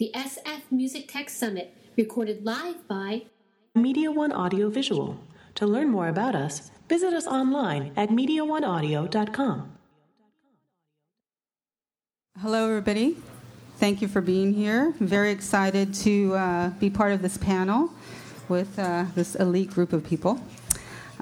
the SF Music Tech Summit, recorded live by Media One Audio Visual. To learn more about us, visit us online at MediaOneAudio.com. Hello, everybody. Thank you for being here. Very excited to uh, be part of this panel with uh, this elite group of people.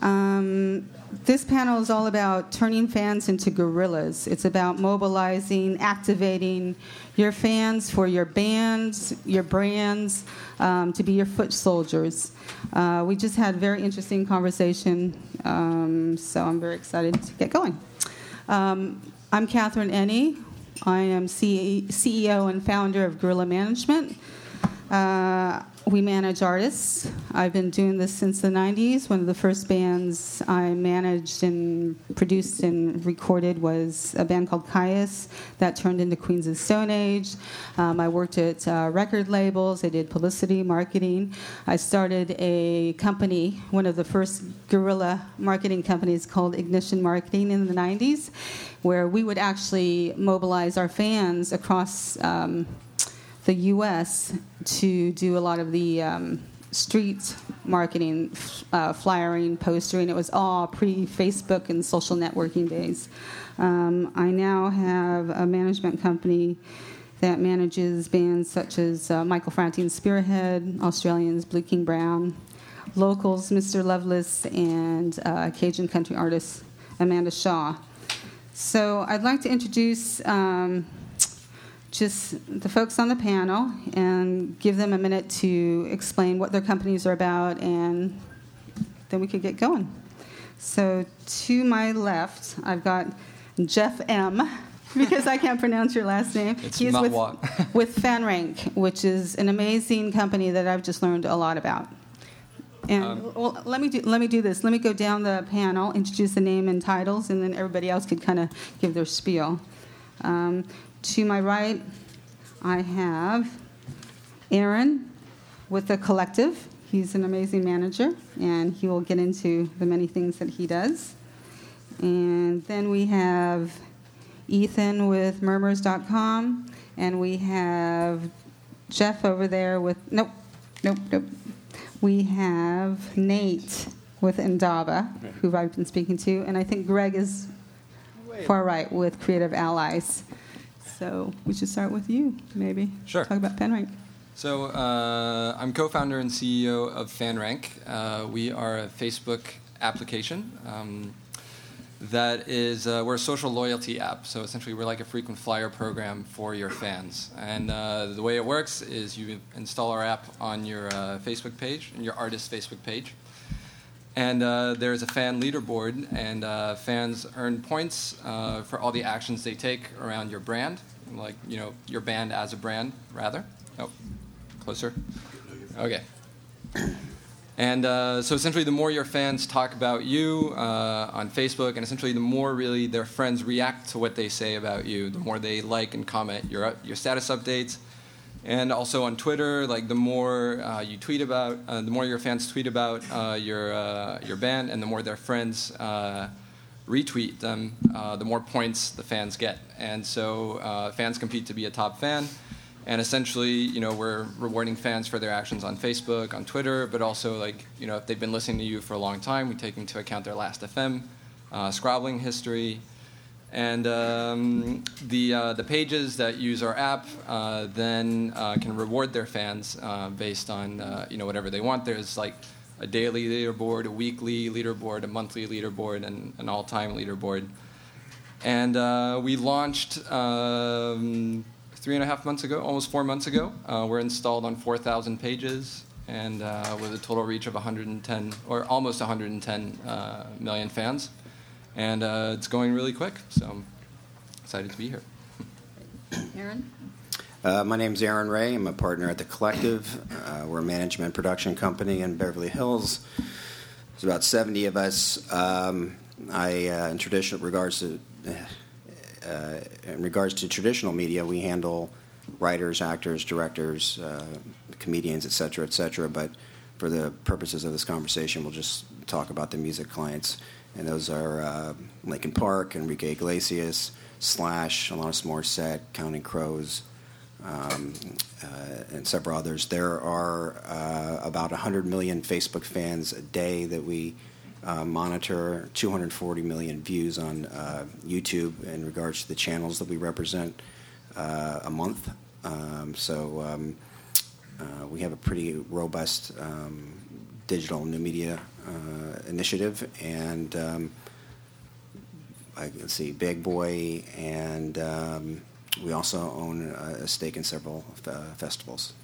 Um, this panel is all about turning fans into guerrillas. It's about mobilizing, activating your fans for your bands, your brands, um, to be your foot soldiers. Uh, we just had a very interesting conversation, um, so I'm very excited to get going. Um, I'm Catherine Enny. I am CEO and founder of Guerrilla Management. Uh, we manage artists. I've been doing this since the 90s. One of the first bands I managed and produced and recorded was a band called Kyuss that turned into Queens of Stone Age. Um, I worked at uh, record labels, I did publicity, marketing. I started a company, one of the first guerrilla marketing companies called Ignition Marketing in the 90s, where we would actually mobilize our fans across. Um, the U.S. to do a lot of the um, street marketing, uh, flyering, postering. It was all pre Facebook and social networking days. Um, I now have a management company that manages bands such as uh, Michael Franti's Spearhead, Australians Blue King Brown, locals Mr. Loveless, and uh, Cajun country artist Amanda Shaw. So I'd like to introduce um, just the folks on the panel and give them a minute to explain what their companies are about, and then we could get going. So, to my left, I've got Jeff M. because I can't pronounce your last name. It's He's with, with FanRank, which is an amazing company that I've just learned a lot about. And Um, well, let me do let me do this. Let me go down the panel, introduce the name and titles, and then everybody else could kind of give their spiel. Um, to my right, I have Aaron with the collective. He's an amazing manager, and he will get into the many things that he does. And then we have Ethan with murmurs.com, and we have Jeff over there with, nope, nope, nope. We have Nate with Indaba, who I've been speaking to, and I think Greg is far right with Creative Allies. So we should start with you, maybe. Sure. Talk about FanRank. So uh, I'm co-founder and CEO of FanRank. Uh, we are a Facebook application um, that is uh, we're a social loyalty app. So essentially, we're like a frequent flyer program for your fans. And uh, the way it works is you install our app on your uh, Facebook page, and your artist Facebook page. And uh, there's a fan leaderboard, and uh, fans earn points uh, for all the actions they take around your brand, like you know your band as a brand, rather. Oh, closer. Okay. And uh, so essentially, the more your fans talk about you uh, on Facebook, and essentially the more really their friends react to what they say about you, the more they like and comment your your status updates, and also on Twitter, like the more uh, you tweet about, uh, the more your fans tweet about uh, your uh, your band, and the more their friends uh, retweet them, uh, the more points the fans get. And so fans compete to be a top fan, and essentially, you know, we're rewarding fans for their actions on Facebook, on Twitter, but also like you know, if they've been listening to you for a long time, we take into account their Last.fm, scrobbling history. And um, the, uh, the pages that use our app uh, then uh, can reward their fans uh, based on uh, you know whatever they want. There's like a daily leaderboard, a weekly leaderboard, a monthly leaderboard, and an all-time leaderboard. And uh, we launched um, three and a half months ago, almost four months ago. We're installed on 4,000 pages and with a total reach of 110 or almost 110 uh, million fans. And uh, it's going really quick, so I'm excited to be here. Aaron? Uh, my is Aaron Ray. I'm a partner at The Collective. Uh, we're a management production company in Beverly Hills. There's about 70 of us. Um, I, uh, in traditional regards to, uh, in regards to traditional media, we handle writers, actors, directors, uh, comedians, et cetera, et cetera. But for the purposes of this conversation, we'll just talk about the music clients, and those are uh, Linkin Park, Enrique Iglesias, Slash, Alanis Morissette, Counting Crows, um, uh, and several others. There are uh, about 100 million Facebook fans a day that we uh, monitor, 240 million views on uh, YouTube in regards to the channels that we represent uh, a month. Um, so um, uh, we have a pretty robust um, digital new media initiative, and um, I can see Big Boi and um, we also own a stake in several uh, festivals.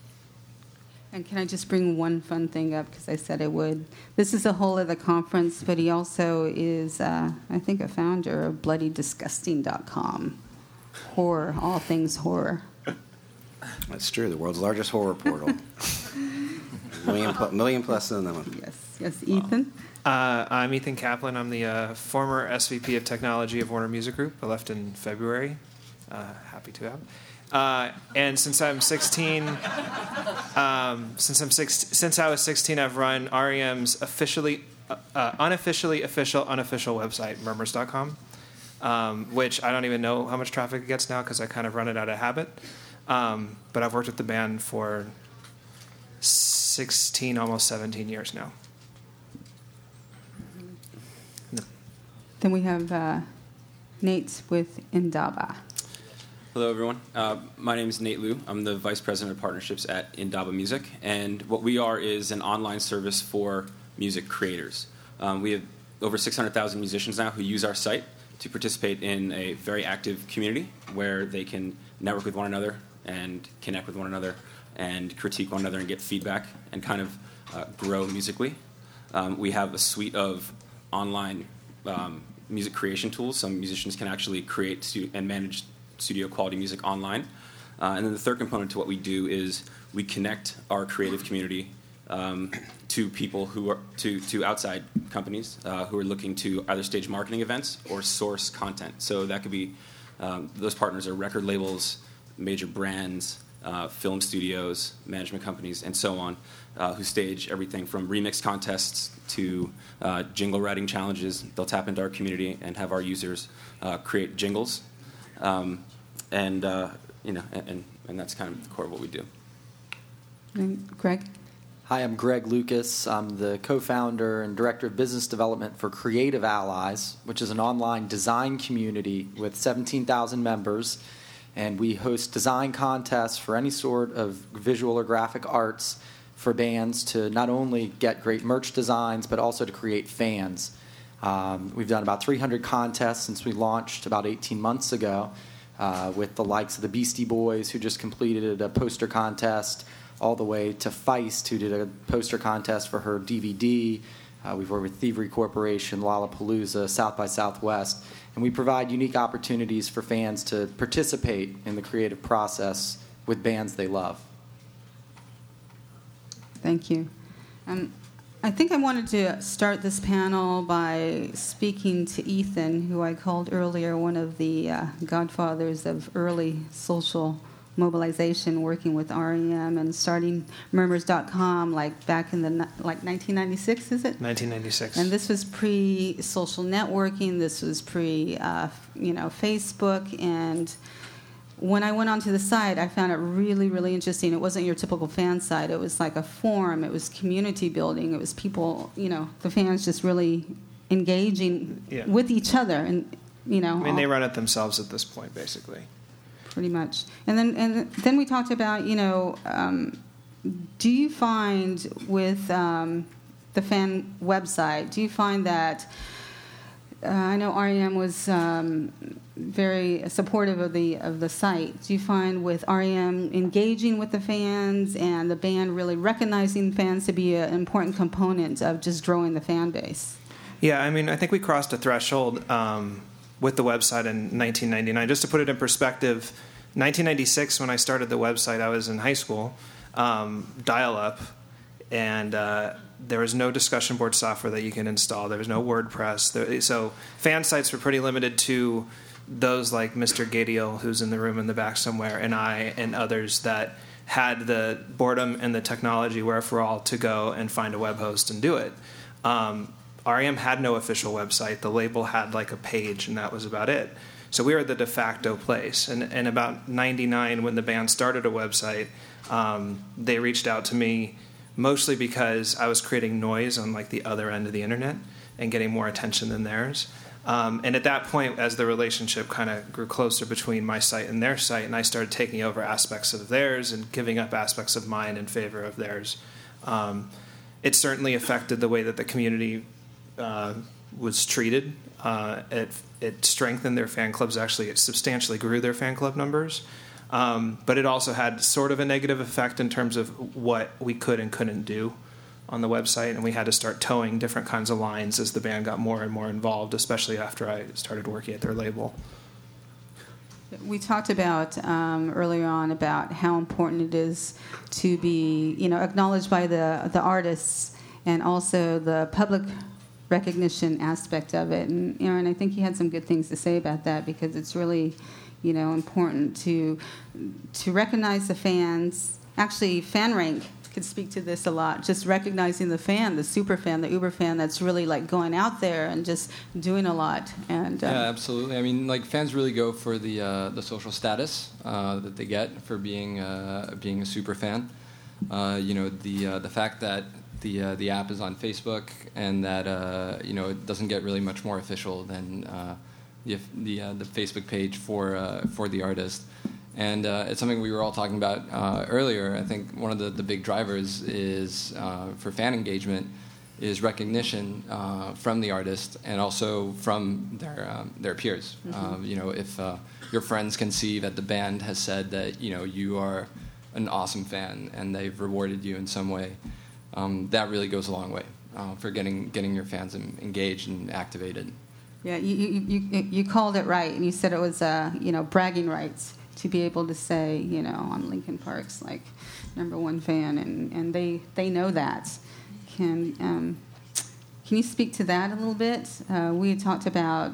And can I just bring one fun thing up because I said I would? This is a whole other conference, but he also is, uh, I think, a founder of BloodyDisgusting.com. Horror, all things horror. That's true. The world's largest horror portal. million, pl- million plus in them. Yes, yes. Ethan. Uh, I'm Ethan Kaplan. I'm the uh, former SVP of Technology of Warner Music Group. I left in February uh, happy to have. Uh, and since I'm 16, um, since I'm six, since I was 16, I've run REM's officially, uh, uh, unofficially official, unofficial website, Murmurs.com, um, which I don't even know how much traffic it gets now because I kind of run it out of habit. Um, but I've worked with the band for 16, almost 17 years now. Then we have uh, Nate with Indaba. Hello, everyone. Uh, my name is Nate Liu. I'm the Vice President of Partnerships at Indaba Music. And what we are is an online service for music creators. Um, we have over 600,000 musicians now who use our site to participate in a very active community where they can network with one another and connect with one another and critique one another and get feedback and kind of uh, grow musically. Um, we have a suite of online um, music creation tools. Some musicians can actually create and manage studio quality music online. Uh, and then the third component to what we do is we connect our creative community um, to people who are to, to outside companies uh, who are looking to either stage marketing events or source content. So that could be um, those partners are record labels, major brands, uh, film studios, management companies, and so on, uh, who stage everything from remix contests to uh, jingle writing challenges. They'll tap into our community and have our users uh, create jingles um, and uh, you know, and, and that's kind of the core of what we do. And Greg. Hi, I'm Greg Lucas. I'm the co-founder and director of business development for Creative Allies, which is an online design community with 17,000 members, and we host design contests for any sort of visual or graphic arts for bands to not only get great merch designs but also to create fans. Um, we've done about 300 contests since we launched about 18 months ago uh, with the likes of the Beastie Boys, who just completed a poster contest, all the way to Feist, who did a poster contest for her DVD. Uh, we've worked with Thievery Corporation, Lollapalooza, South by Southwest, and we provide unique opportunities for fans to participate in the creative process with bands they love. Thank you. Um, I think I wanted to start this panel by speaking to Ethan, who I called earlier one of the uh, godfathers of early social mobilization, working with REM and starting Murmurs.com like back in the like 1996, is it? 1996. And this was pre-social networking. This was pre, uh, you know, Facebook and when I went onto the site, I found it really, really interesting. It wasn't your typical fan site. It was like a forum. It was community building. It was people, you know, the fans just really engaging yeah. with each other, and you know. I mean, all, they run it themselves at this point, basically. Pretty much, and then and then we talked about, you know, um, do you find with um, the fan website, do you find that uh, I know REM was um, very supportive of the of the site. Do you find with REM engaging with the fans and the band really recognizing fans to be an important component of just growing the fan base? Yeah, I mean, I think we crossed a threshold um, with the website in 1999. Just to put it in perspective, 1996 when I started the website, I was in high school, um, dial up, and uh, there was no discussion board software that you can install. There was no WordPress. There, so fan sites were pretty limited to those like Mr. Gadiel, who's in the room in the back somewhere, and I and others that had the boredom and the technology wherefore to go and find a web host and do it. Um, REM had no official website. The label had like a page, and that was about it. So we were the de facto place. And, and about 99, when the band started a website, um, they reached out to me mostly because I was creating noise on like the other end of the internet and getting more attention than theirs. Um, and at that point, as the relationship kind of grew closer between my site and their site, and I started taking over aspects of theirs and giving up aspects of mine in favor of theirs, um, it certainly affected the way that the community uh, was treated. Uh, it, it strengthened their fan clubs. Actually, it substantially grew their fan club numbers. Um, but it also had sort of a negative effect in terms of what we could and couldn't do on the website, and we had to start towing different kinds of lines as the band got more and more involved, especially after I started working at their label. We talked about um, earlier on about how important it is to be, you know, acknowledged by the the artists and also the public recognition aspect of it. And Aaron, I think he had some good things to say about that because it's really, you know, important to to recognize the fans. Actually, FanRank could speak to this a lot. Just recognizing the fan, the super fan, the uber fan that's really like going out there and just doing a lot. And uh, yeah, absolutely. I mean, like fans really go for the uh, the social status uh, that they get for being uh, being a super fan. Uh, you know, the uh, the fact that the the app is on Facebook and that you know it doesn't get really much more official than the the, the Facebook page for for the artist. And uh, it's something we were all talking about uh, earlier. I think one of the, the big drivers is uh, for fan engagement is recognition uh, from the artist and also from their um, their peers. Mm-hmm. You know, if uh, your friends can see that the band has said that you know you are an awesome fan and they've rewarded you in some way, um, that really goes a long way uh, for getting getting your fans engaged and activated. Yeah, you, you, you, you called it right, and you said it was you know bragging rights to be able to say, you know, on Linkin Park's like number one fan, and, and they, they know that. Can um, can you speak to that a little bit? Uh, we talked about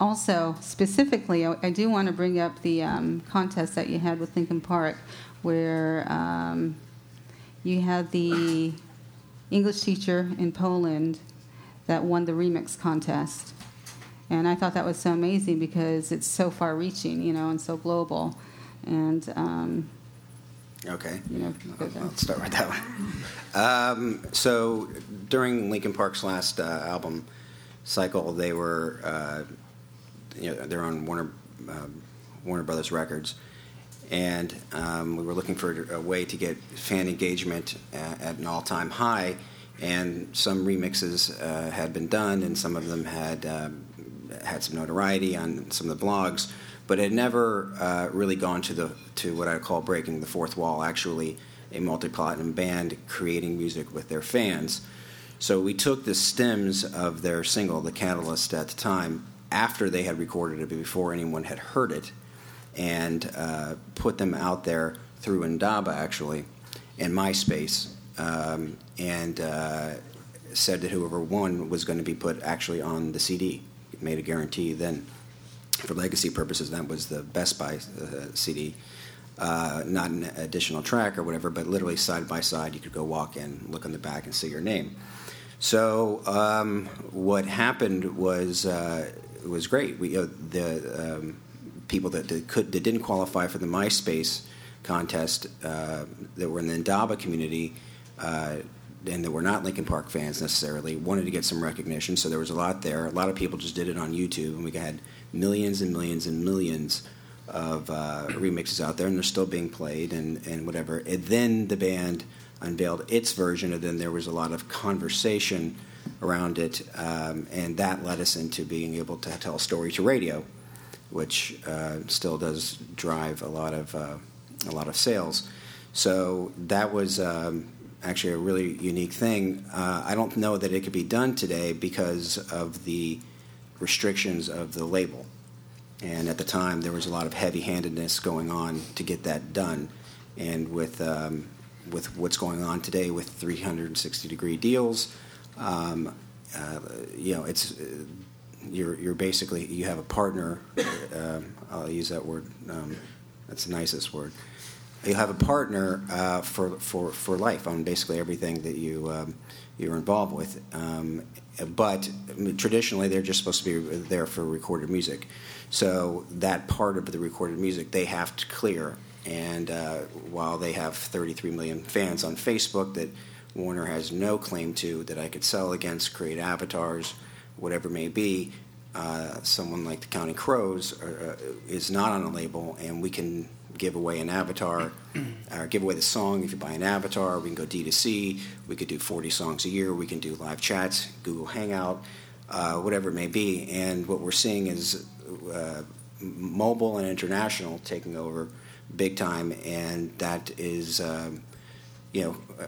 also specifically. I, I do want to bring up the um, contest that you had with Lincoln Park, where um, you had the English teacher in Poland that won the remix contest and I thought that was so amazing because it's so far reaching, you know, and so global. And, um, Okay. You know, I'll start with that one. Um, so during Linkin Park's last uh, album cycle, they were, uh, you know, they're on Warner uh, Warner Brothers Records, and um, we were looking for a way to get fan engagement at, at an all-time high. And some remixes uh, had been done, and some of them had um, had some notoriety on some of the blogs, but had never uh, really gone to the to what I call breaking the fourth wall. Actually, a multi-platinum band creating music with their fans. So we took the stems of their single, "The Catalyst," at the time after they had recorded it, before anyone had heard it, and uh, put them out there through Indaba actually, and MySpace, um, and uh, said that whoever won was going to be put actually on the CD made a guarantee then for legacy purposes that was the Best Buy uh, CD. Uh, not an additional track or whatever, but literally side by side, you could go walk in, look on the back, and see your name. So um, what happened was uh, was great. We uh, the um, people that, that, could that didn't qualify for the MySpace contest uh, that were in the Indaba community uh, and that were not Linkin Park fans necessarily wanted to get some recognition. So there was a lot there. A lot of people just did it on YouTube, and we had millions and millions and millions of uh, remixes out there, and they're still being played and, and whatever. And then the band unveiled its version, and then there was a lot of conversation around it, um, and that led us into being able to tell a story to radio, which uh, still does drive a lot of uh, a lot of sales. So that was um, actually a really unique thing. Uh, I don't know that it could be done today because of the restrictions of the label. And at the time, there was a lot of heavy-handedness going on to get that done. And with um, with what's going on today with 360 degree deals, um, you know, it's you're you're basically you have a partner. Uh, I'll use that word. Um, that's the nicest word you have a partner uh, for, for, for life on basically everything that you um, you're involved with. Um, but traditionally, they're just supposed to be there for recorded music. So that part of the recorded music they have to clear. And uh, while they have 33 million fans on Facebook that Warner has no claim to that I could sell against, create avatars, whatever it may be, uh, someone like the Counting Crows are, uh, is not on a label, and we can give away an avatar, or give away the song if you buy an avatar. We can go D2C. We could do 40 songs a year. We can do live chats, Google Hangout, uh, whatever it may be. And what we're seeing is uh, mobile and international taking over big time, and that is, um, you know, uh,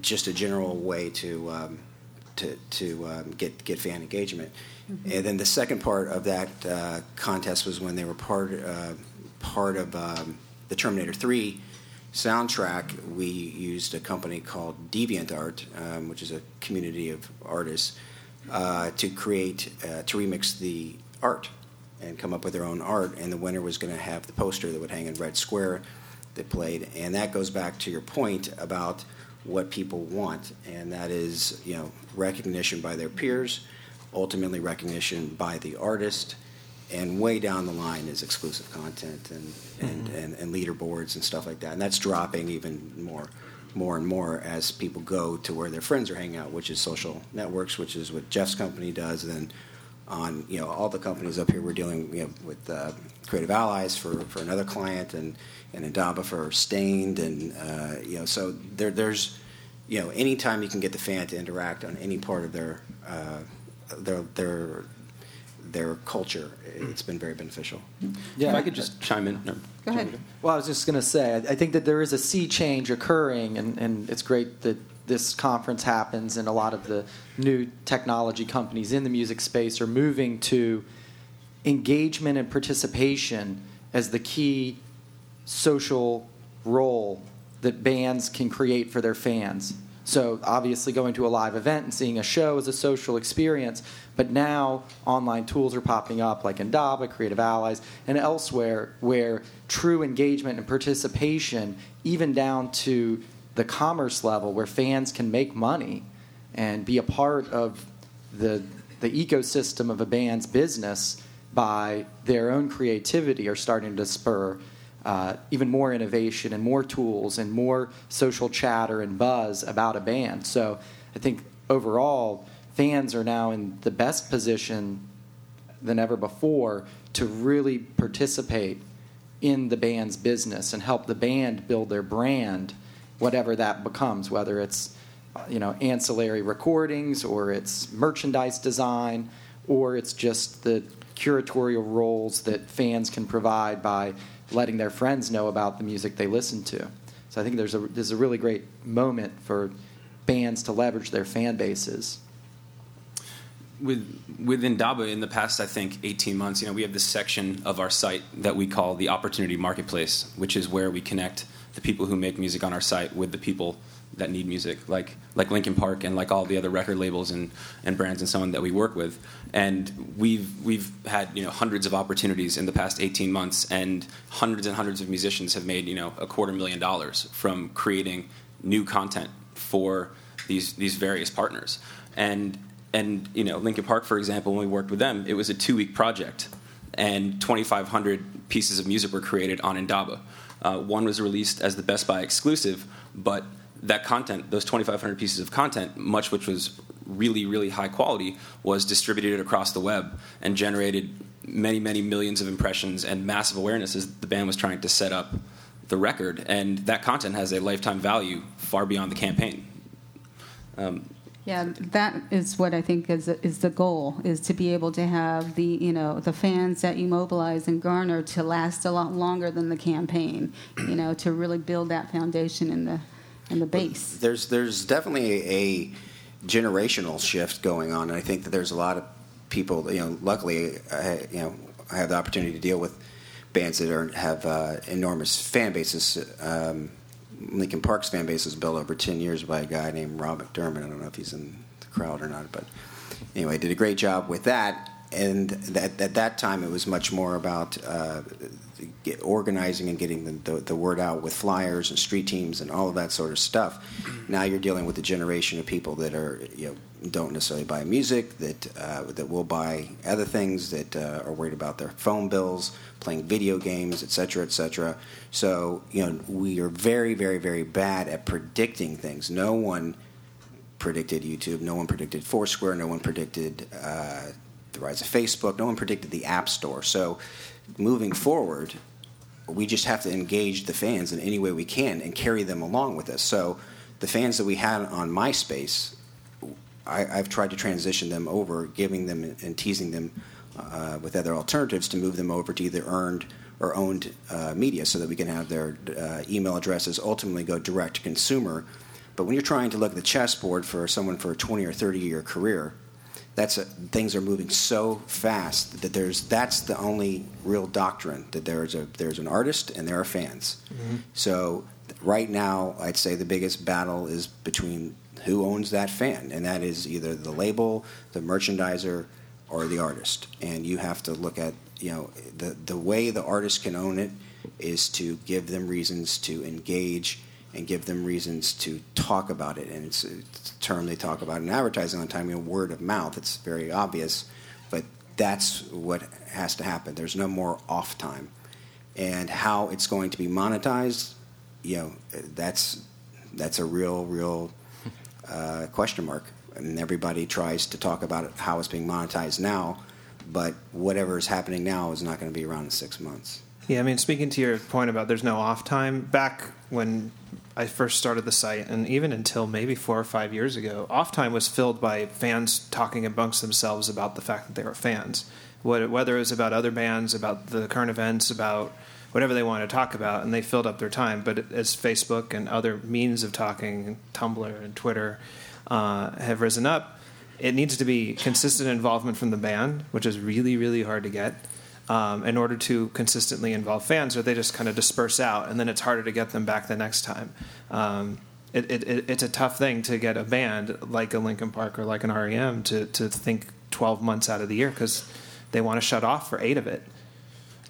just a general way to um, to, to um, get get fan engagement. Mm-hmm. And then the second part of that uh, contest was when they were part uh, part of um, the Terminator 3 soundtrack. We used a company called Deviant Art, um, which is a community of artists, uh, to create uh, to remix the art and come up with their own art. And the winner was going to have the poster that would hang in Red Square that played. And that goes back to your point about what people want, and that is you know recognition by their peers, ultimately recognition by the artist, and way down the line is exclusive content and and, mm-hmm. and, and leaderboards and stuff like that. And that's dropping even more more and more as people go to where their friends are hanging out, which is social networks, which is what Jeff's company does, and on you know all the companies up here. We're dealing you know, with uh, creative allies for, for another client and and Indaba for Staind, and uh, you know so there there's you know anytime you can get the fan to interact on any part of their uh, their their their culture it's been very beneficial. Yeah. If I could just chime in. No. go ahead. Well I was just going to say I think that there is a sea change occurring and, and it's great that this conference happens, and a lot of the new technology companies in the music space are moving to engagement and participation as the key social role that bands can create for their fans. So, obviously, going to a live event and seeing a show is a social experience, but now online tools are popping up like Indaba, Creative Allies, and elsewhere where true engagement and participation, even down to the commerce level where fans can make money and be a part of the the ecosystem of a band's business by their own creativity are starting to spur uh, even more innovation and more tools and more social chatter and buzz about a band. So I think overall, fans are now in the best position than ever before to really participate in the band's business and help the band build their brand whatever that becomes, whether it's you know ancillary recordings or it's merchandise design or it's just the curatorial roles that fans can provide by letting their friends know about the music they listen to. So I think there's a there's a really great moment for bands to leverage their fan bases. With with Indaba in the past, I think 18 months, you know, we have this section of our site that we call the Opportunity Marketplace, which is where we connect the people who make music on our site with the people that need music, like like Linkin Park and like all the other record labels and, and brands and so on that we work with. And we've we've had you know hundreds of opportunities in the past 18 months, and hundreds and hundreds of musicians have made you know a quarter million dollars from creating new content for these these various partners. And and you know Linkin Park, for example, when we worked with them, it was a two week project, and 2,500 pieces of music were created on Indaba. Uh, one was released as the Best Buy exclusive, but that content, those 2,500 pieces of content, much which was really, really high quality, was distributed across the web and generated many, many millions of impressions and massive awareness as the band was trying to set up the record. And that content has a lifetime value far beyond the campaign. Um, yeah, that is what I think is is the goal is to be able to have the you know the fans that you mobilize and garner to last a lot longer than the campaign. You know, to really build that foundation in the in the base. There's there's definitely a generational shift going on. And I think that there's a lot of people. You know, luckily, I, you know, I have the opportunity to deal with bands that are, have uh, enormous fan bases. Um, Linkin Park's fan base was built over 10 years by a guy named Rob McDermott. I don't know if he's in the crowd or not, but anyway, did a great job with that. And at that time, it was much more about uh, get organizing and getting the, the, the, word out with flyers and street teams and all of that sort of stuff. Now you're dealing with a generation of people that are you know don't necessarily buy music that uh, that will buy other things that uh, are worried about their phone bills, playing video games, etc., etc. So you know we are very very very bad at predicting things. No one predicted YouTube. No one predicted Foursquare. No one predicted. Uh, the rise of Facebook. No one predicted the App Store. So moving forward, we just have to engage the fans in any way we can and carry them along with us. So the fans that we had on MySpace, I, have tried to transition them over, giving them and teasing them uh, with other alternatives to move them over to either earned or owned uh, media so that we can have their uh, email addresses ultimately go direct to consumer. But when you're trying to look at the chessboard for someone for a 20 or 30 year career, that's a, things are moving so fast that there's that's the only real doctrine that there's a there's an artist and there are fans. Mm-hmm. So right now, I'd say the biggest battle is between who owns that fan, and that is either the label, the merchandiser, or the artist. And you have to look at you know the the way the artist can own it is to give them reasons to engage and give them reasons to talk about it. And it's, a term they talk about in advertising all the time, you know, word of mouth. It's very obvious, but that's what has to happen. There's no more off time. And how it's going to be monetized, you know, that's that's a real, real uh, question mark. And everybody tries to talk about how it's being monetized now, but whatever is happening now is not going to be around in six months. Yeah, I mean, speaking to your point about there's no off time, back when I first started the site, and even until maybe four or five years ago, off time was filled by fans talking amongst themselves about the fact that they were fans. Whether it was about other bands, about the current events, about whatever they wanted to talk about, and they filled up their time. But as Facebook and other means of talking, Tumblr and Twitter, uh, have risen up, it needs to be consistent involvement from the band, which is really, really hard to get um, in order to consistently involve fans, or they just kind of disperse out, and then it's harder to get them back the next time. Um, it, it, it's a tough thing to get a band like a Linkin Park or like an REM to, to think 12 months out of the year because they want to shut off for eight of it.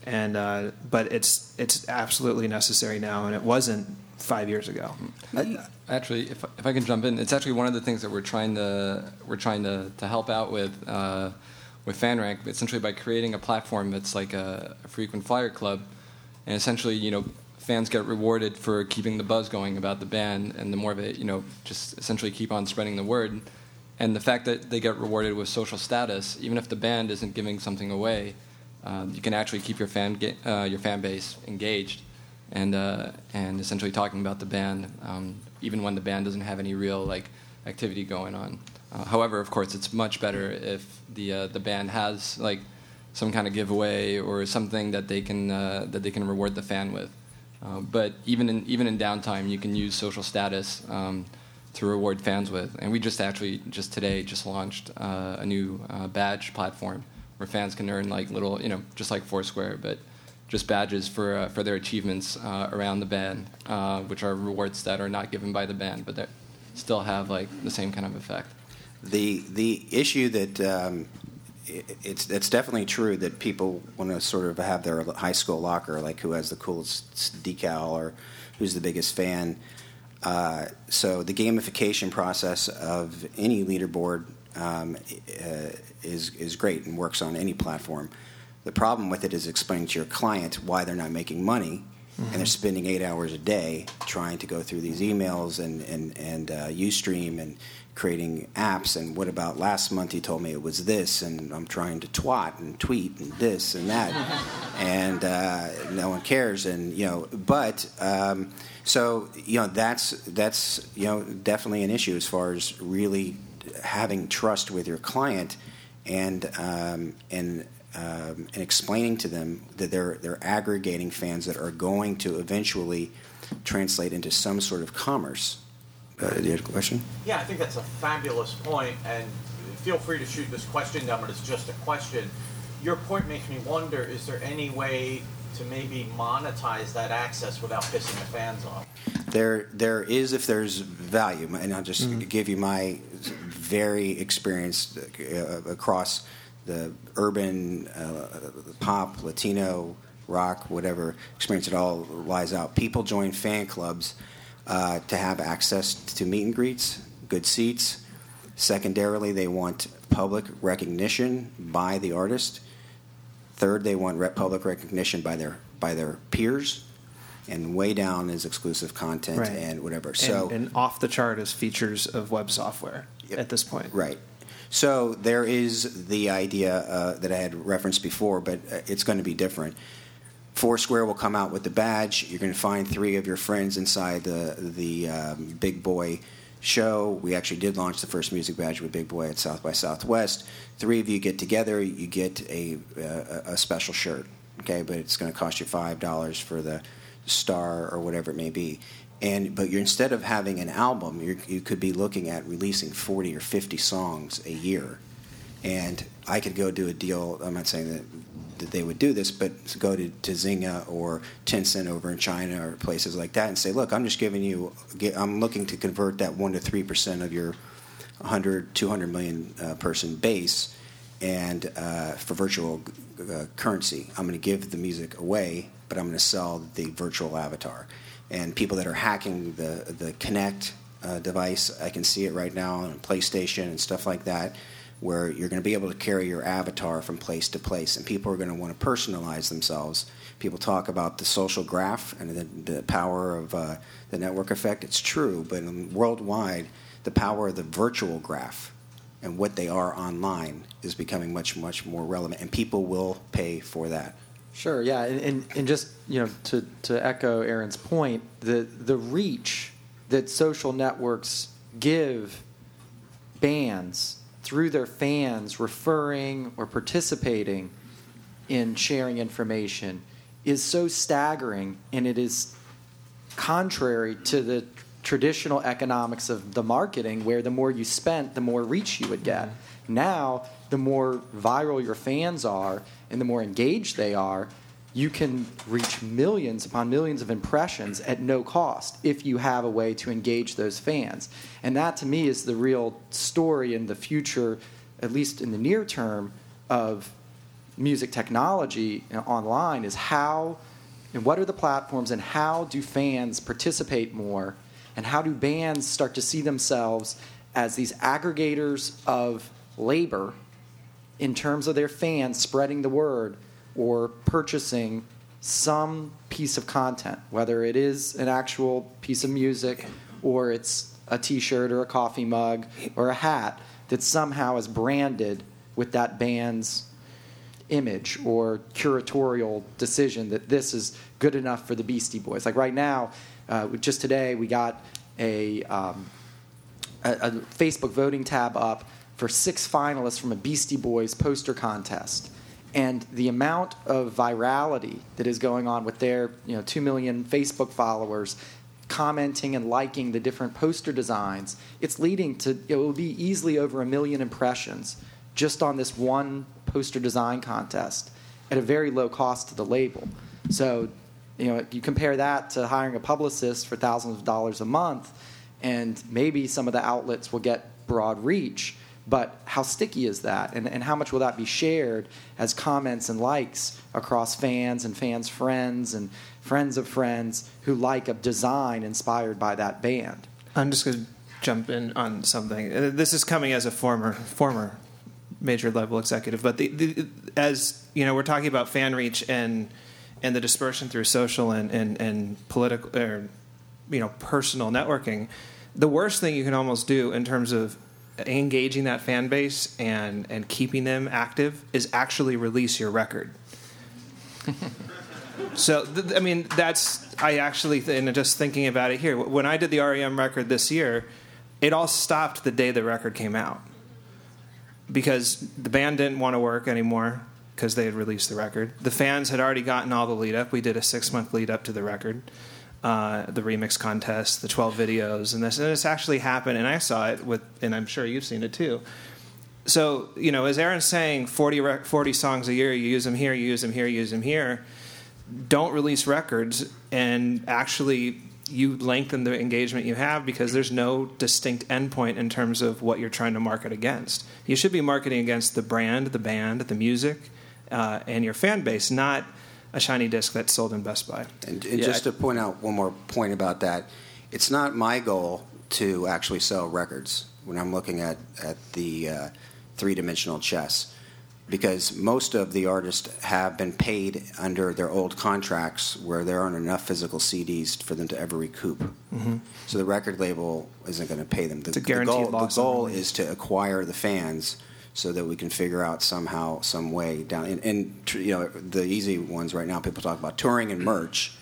And uh, but it's it's absolutely necessary now, and it wasn't five years ago. I, actually, if, if I can jump in, it's actually one of the things that we're trying to we're trying to, to help out with. Uh, with FanRank, essentially by creating a platform that's like a, a frequent flyer club, and essentially, you know, fans get rewarded for keeping the buzz going about the band, and the more of it, you know, just essentially keep on spreading the word. And the fact that they get rewarded with social status, even if the band isn't giving something away, uh, you can actually keep your fan ga- uh, your fan base engaged, and uh, and essentially talking about the band, um, even when the band doesn't have any real like activity going on. Uh, however, of course, it's much better if the uh, the band has like some kind of giveaway or something that they can uh, that they can reward the fan with. Uh, but even in even in downtime, you can use social status um, to reward fans with. And we just actually just today just launched uh, a new badge platform where fans can earn like little you know just like Foursquare, but just badges for for their achievements around the band, which are rewards that are not given by the band, but that still have like the same kind of effect. The the issue that um, it, it's it's definitely true that people want to sort of have their high school locker, like who has the coolest decal or who's the biggest fan. Uh, so the gamification process of any leaderboard um, uh, is is great and works on any platform. The problem with it is explaining to your client why they're not making money. Mm-hmm. And they're spending eight hours a day trying to go through these emails and and and uh, UStream and creating apps and what about last month he told me it was this and i'm trying to twat and tweet and this and that. And uh, no one cares and you know but um, so you know that's that's you know definitely an issue as far as really having trust with your client and um, and um, and explaining to them that they're they're aggregating fans that are going to eventually translate into some sort of commerce uh, do you have a question? Yeah, I think that's a fabulous point, and feel free to shoot this question down, but it's just a question. Your point makes me wonder: is there any way to maybe monetize that access without pissing the fans off? There, there is if there's value, and I'll just mm-hmm. give you my very experience uh, across the urban, uh, pop, Latino, rock, whatever experience, it all lies out. People join fan clubs uh, to have access to meet and greets, good seats. Secondarily, they want public recognition by the artist. Third, they want re- public recognition by their by their peers, and way down is exclusive content Right. and whatever. So and off the chart is features of web software at this point. Right. So there is the idea uh, that I had referenced before, but uh, it's going to be different. Foursquare will come out with the badge. You're going to find three of your friends inside the the um, Big Boi show. We actually did launch the first music badge with Big Boi at South by Southwest. Three of you get together. You get a a, a special shirt. Okay, but it's going to cost you five dollars for the star or whatever it may be. And but you're instead of having an album, you you could be looking at releasing 40 or 50 songs a year. And I could go do a deal. I'm not saying that, that they would do this, but go to, to Zynga or Tencent over in China or places like that and say, look, I'm just giving you, I'm looking to convert that 1% to 3% of your 100, 200 million uh, person base and uh, for virtual uh, currency. I'm going to give the music away, but I'm going to sell the virtual avatar. And people that are hacking the, the Kinect uh, device, I can see it right now on PlayStation and stuff like that where you're going to be able to carry your avatar from place to place, and people are going to want to personalize themselves. People talk about the social graph and the, the power of uh, the network effect. It's true, but worldwide, the power of the virtual graph and what they are online is becoming much, much more relevant, and people will pay for that. Sure, yeah, and, and, and just you know to, to echo Aaron's point, the the reach that social networks give bands through their fans referring or participating in sharing information is so staggering, and it is contrary to the traditional economics of the marketing, where the more you spent, the more reach you would get. Mm-hmm. Now, the more viral your fans are and the more engaged they are, you can reach millions upon millions of impressions at no cost if you have a way to engage those fans. And that to me is the real story in the future, at least in the near term, of music technology uh, online is how and what are the platforms and how do fans participate more and how do bands start to see themselves as these aggregators of labor in terms of their fans spreading the word or purchasing some piece of content, whether it is an actual piece of music or it's a t shirt or a coffee mug or a hat that somehow is branded with that band's image or curatorial decision that this is good enough for the Beastie Boys. Like right now, uh, just today, we got a, um, a, a Facebook voting tab up for six finalists from a Beastie Boys poster contest. And the amount of virality that is going on with their, you know, two million Facebook followers commenting and liking the different poster designs, it's leading to it will be easily over a million impressions just on this one poster design contest at a very low cost to the label. So, you know, you compare that to hiring a publicist for thousands of dollars a month, and maybe some of the outlets will get broad reach. But how sticky is that? And, and how much will that be shared as comments and likes across fans and fans' friends and friends of friends who like a design inspired by that band? I'm just going to jump in on something. Uh, This is coming as a former former major level executive, but the, the, as you know, we're talking about fan reach and and the dispersion through social and and, and political or you know personal networking. The worst thing you can almost do in terms of engaging that fan base and and keeping them active is actually release your record. So, th- I mean, that's I actually, th- and just thinking about it here, when I did the REM record this year, it all stopped the day the record came out because the band didn't want to work anymore because they had released the record. The fans had already gotten all the lead up. We did a six month lead up to the record, uh, the remix contest, the twelve videos, and this and this actually happened. And I saw it with, and I'm sure you've seen it too. So you know, as Aaron's saying, 40, rec- 40 songs a year. You use them here, you use them here, you use them here don't release records and actually you lengthen the engagement you have because there's no distinct endpoint in terms of what you're trying to market against. You should be marketing against the brand, the band, the music, uh, and your fan base, not a shiny disc that's sold in Best Buy. And, and Yeah, just to point out one more point about that, it's not my goal to actually sell records when I'm looking at at the uh, three dimensional chess, because most of the artists have been paid under their old contracts where there aren't enough physical CDs for them to ever recoup. So the record label isn't going to pay them. The, It's a the goal, loss The goal is to acquire the fans so that we can figure out somehow, some way down. And, and you know, the easy ones right now, people talk about touring and merch,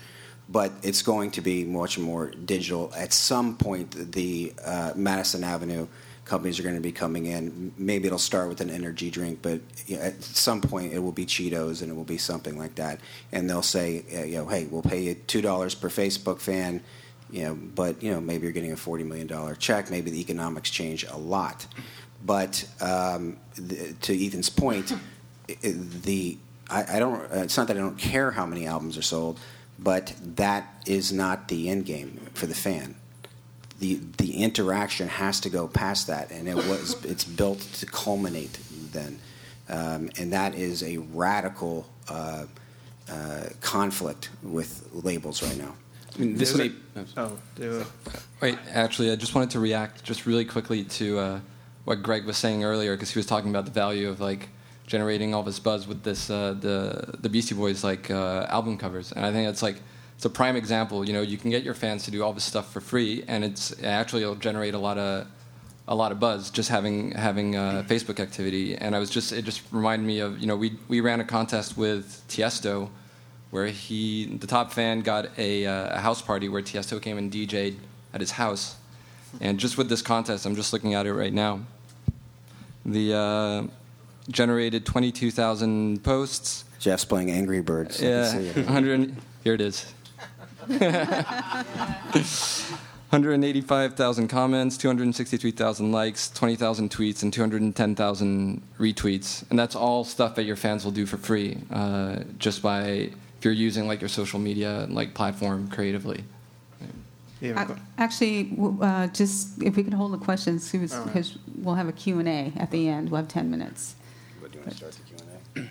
but it's going to be much more digital. At some point, the uh, Madison Avenue companies are going to be coming in. Maybe it'll start with an energy drink, but you know, at some point it will be Cheetos and it will be something like that. And they'll say, uh, you know, hey, we'll pay you two dollars per Facebook fan. You know, but you know, maybe you're getting a forty million dollar check. Maybe the economics change a lot. But um, the, to Ethan's point, i- i- the I, I don't. uh, It's not that I don't care how many albums are sold, but that is not the end game for the fan. The the interaction has to go past that, and it was it's built to culminate then, um, and that is a radical uh, uh, conflict with labels right now. I mean, this There's may. a- oh, do Wait, actually, I just wanted to react just really quickly to uh, what Greg was saying earlier because he was talking about the value of like generating all this buzz with this uh, the the Beastie Boys like uh, album covers, and I think it's like it's a prime example. You know, you can get your fans to do all this stuff for free, and it's it actually it'll generate a lot of a lot of buzz just having having uh, Facebook activity. And I was just it just reminded me of you know we we ran a contest with Tiesto where he the top fan got a, uh, a house party where Tiesto came and DJ'd at his house. And just with this contest, I'm just looking at it right now. The uh, generated 22,000 posts. Jeff's playing Angry Birds. Yeah, 100. Here it is. 185,000 comments, 263,000 likes, 20,000 tweets, and 210,000 retweets. And that's all stuff that your fans will do for free, uh, just by if you're using like your social media like platform creatively. You have a I- que- Actually, uh, just if we could hold the questions, All right. because we'll have a Q&A at the end. We'll have 10 minutes. What, do you want to start the Q&A?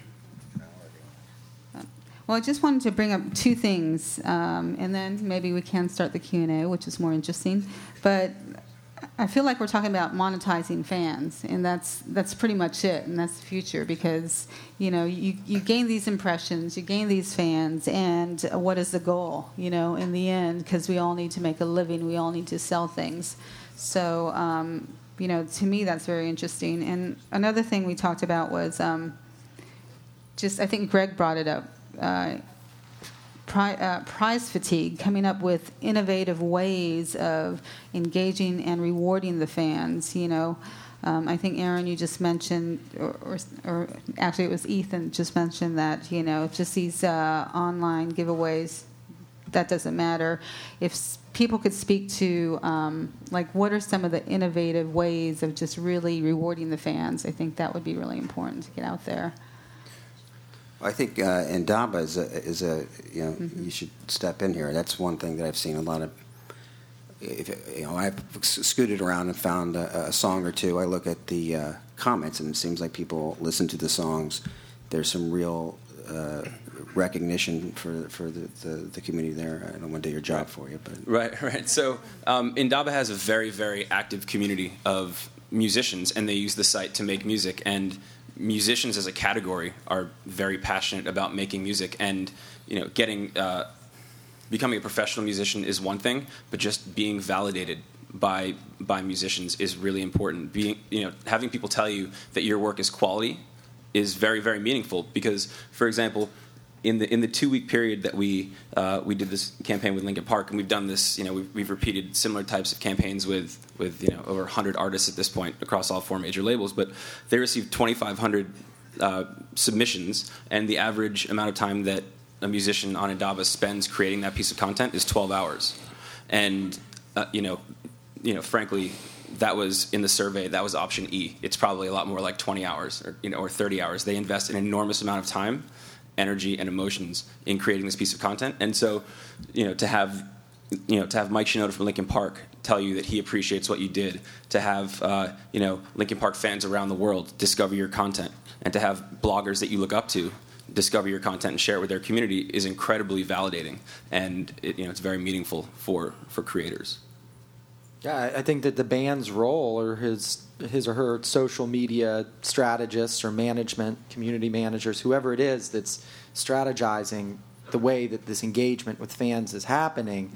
Well, I just wanted to bring up two things, um, and then maybe we can start the Q and A, which is more interesting. But I feel like we're talking about monetizing fans, and that's that's pretty much it, and that's the future because you know you you gain these impressions, you gain these fans, and what is the goal? You know, in the end, because we all need to make a living, we all need to sell things. So um, you know, to me, that's very interesting. And another thing we talked about was. Um, just I think Greg brought it up. Uh, pri- uh, prize fatigue, coming up with innovative ways of engaging and rewarding the fans. You know, um, I think Aaron, you just mentioned, or, or, or actually it was Ethan just mentioned that you know just these uh, online giveaways. That doesn't matter. If people could speak to, um, like, what are some of the innovative ways of just really rewarding the fans? I think that would be really important to get out there. I think uh, Indaba is a, is a you know you should step in here. That's one thing that I've seen a lot of. If, you know, I've scooted around and found a, a song or two. I look at the uh, comments, and it seems like people listen to the songs. There's some real uh, recognition for for the, the, the community there. I don't want to do your job for you, but Right, right. So um, Indaba has a very, very active community of musicians, and they use the site to make music. And musicians, as a category, are very passionate about making music. And you know, getting uh, becoming a professional musician is one thing, but just being validated by by musicians is really important. Being you know, having people tell you that your work is quality is very, very meaningful. Because, for example, in the in the two week period that we uh, we did this campaign with Linkin Park, and we've done this, you know, we've, we've repeated similar types of campaigns with with you know over 100 artists at this point across all four major labels. But they received 2,500 uh, submissions, and the average amount of time that a musician on Indaba spends creating that piece of content is 12 hours, and uh, you know, you know, frankly. That was in the survey. That was option E. It's probably a lot more like 20 hours, or you know, or 30 hours. They invest an enormous amount of time energy and emotions in creating this piece of content. And so, you know, to have you know to have Mike Shinoda from Linkin Park tell you that he appreciates what you did, to have uh, you know Linkin Park fans around the world discover your content, and to have bloggers that you look up to discover your content and share it with their community is incredibly validating, and it, you know it's very meaningful for for creators. Yeah, I think that the band's role or his his or her social media strategists or management, community managers, whoever it is that's strategizing the way that this engagement with fans is happening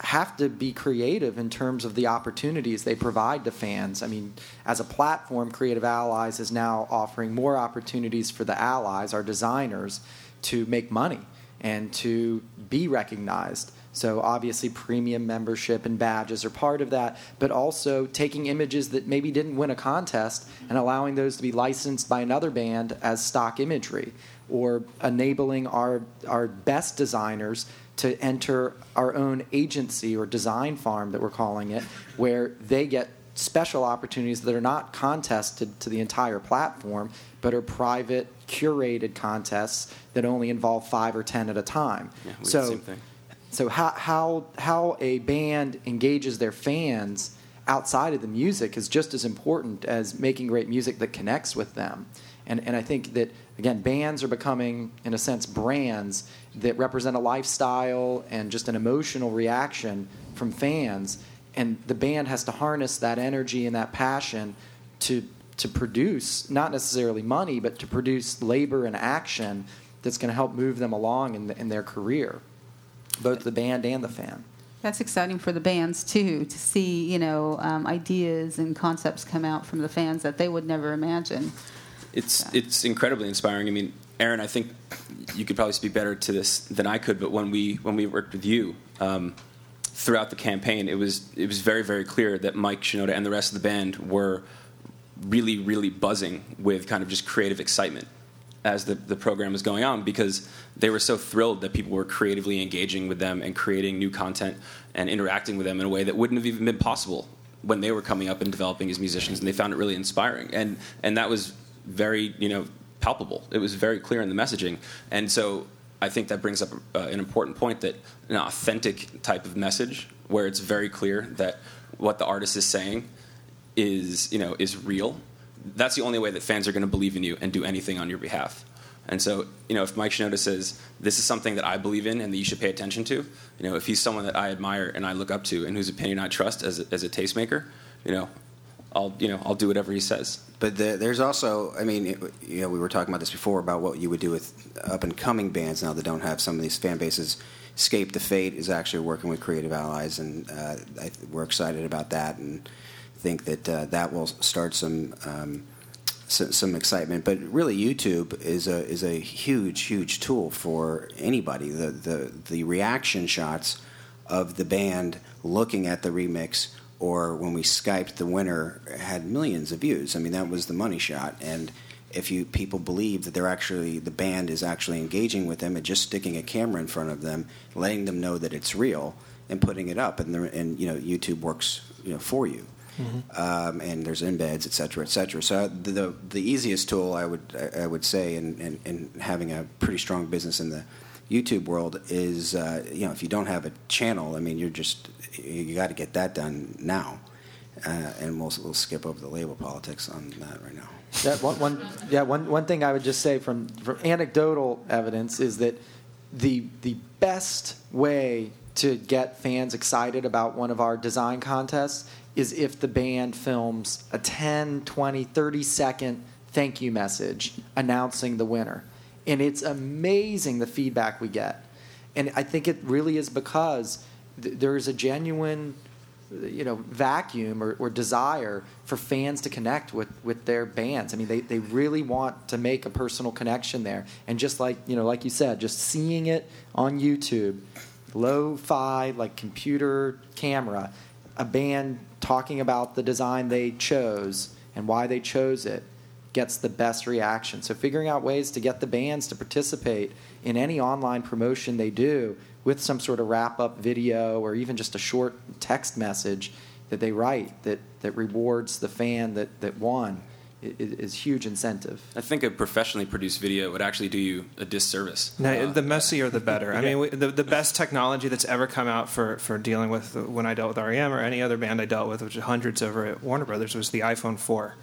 have to be creative in terms of the opportunities they provide to fans. I mean, as a platform, Creative Allies is now offering more opportunities for the allies, our designers, to make money and to be recognized. So, obviously, premium membership and badges are part of that, but also taking images that maybe didn't win a contest and allowing those to be licensed by another band as stock imagery, or enabling our, our best designers to enter our own agency or design farm that we're calling it, where they get special opportunities that are not contested to the entire platform, but are private, curated contests that only involve five or ten at a time. Yeah, we so, the same thing. So how, how, how a band engages their fans outside of the music is just as important as making great music that connects with them. And, and I think that, again, bands are becoming, in a sense, brands that represent a lifestyle and just an emotional reaction from fans. And the band has to harness that energy and that passion to, to produce, not necessarily money, but to produce labor and action that's going to help move them along in, the, in their career, both the band and the fan. That's exciting for the bands too to see you know um, ideas and concepts come out from the fans that they would never imagine. It's it's incredibly inspiring. I mean, Aaron, I think you could probably speak better to this than I could. But when we when we worked with you um, throughout the campaign, it was it was very very clear that Mike Shinoda and the rest of the band were really really buzzing with kind of just creative excitement as the, the program was going on because they were so thrilled that people were creatively engaging with them and creating new content and interacting with them in a way that wouldn't have even been possible when they were coming up and developing as musicians and they found it really inspiring. And and that was very you know palpable. It was very clear in the messaging. And so I think that brings up uh, an important point that an authentic type of message where it's very clear that what the artist is saying is you know is real that's the only way that fans are going to believe in you and do anything on your behalf. And so, you know, if Mike Shinoda says this is something that I believe in and that you should pay attention to, you know, if he's someone that I admire and I look up to and whose opinion I trust as a, as a tastemaker, you know, I'll you know I'll do whatever he says. But the, there's also, I mean, you know, we were talking about this before about what you would do with up and coming bands now that don't have some of these fan bases. Escape the Fate is actually working with Creative Allies, and uh, I, we're excited about that, and think that uh, that will start some. Um, some excitement. But really, YouTube is a is a huge huge tool for anybody. The the the reaction shots of the band looking at the remix or when we skyped the winner had millions of views. I mean, that was the money shot. And if you people believe that they're actually the band is actually engaging with them and just sticking a camera in front of them, letting them know that it's real, and putting it up, and, and you know YouTube works you know for you. Mm-hmm. Um, and there's embeds, et cetera, et cetera. So the the, easiest tool I would I would say in, in, in, having a pretty strong business in the YouTube world is uh, you know if you don't have a channel, I mean you're just you got to get that done now, uh, and we'll we'll skip over the label politics on that right now. Yeah, one, one, yeah, one, one thing I would just say from, from anecdotal evidence is that the the best way to get fans excited about one of our design contests is if the band films a 10, 20, 30 second thank you message announcing the winner. And it's amazing the feedback we get. And I think it really is because th- there is a genuine you know vacuum or, or, desire for fans to connect with, with their bands. I mean, they, they really want to make a personal connection there. And just like you know, like you said, just seeing it on YouTube, lo-fi like computer camera, a band talking about the design they chose and why they chose it gets the best reaction. So figuring out ways to get the bands to participate in any online promotion they do with some sort of wrap up video or even just a short text message that they write that, that rewards the fan that, that won is, is huge incentive. I think a professionally produced video would actually do you a disservice. No, uh, the messier the better. I mean, we, the, the best technology that's ever come out for, for dealing with when I dealt with REM or any other band I dealt with, which is hundreds over at Warner Brothers, was the iPhone 4.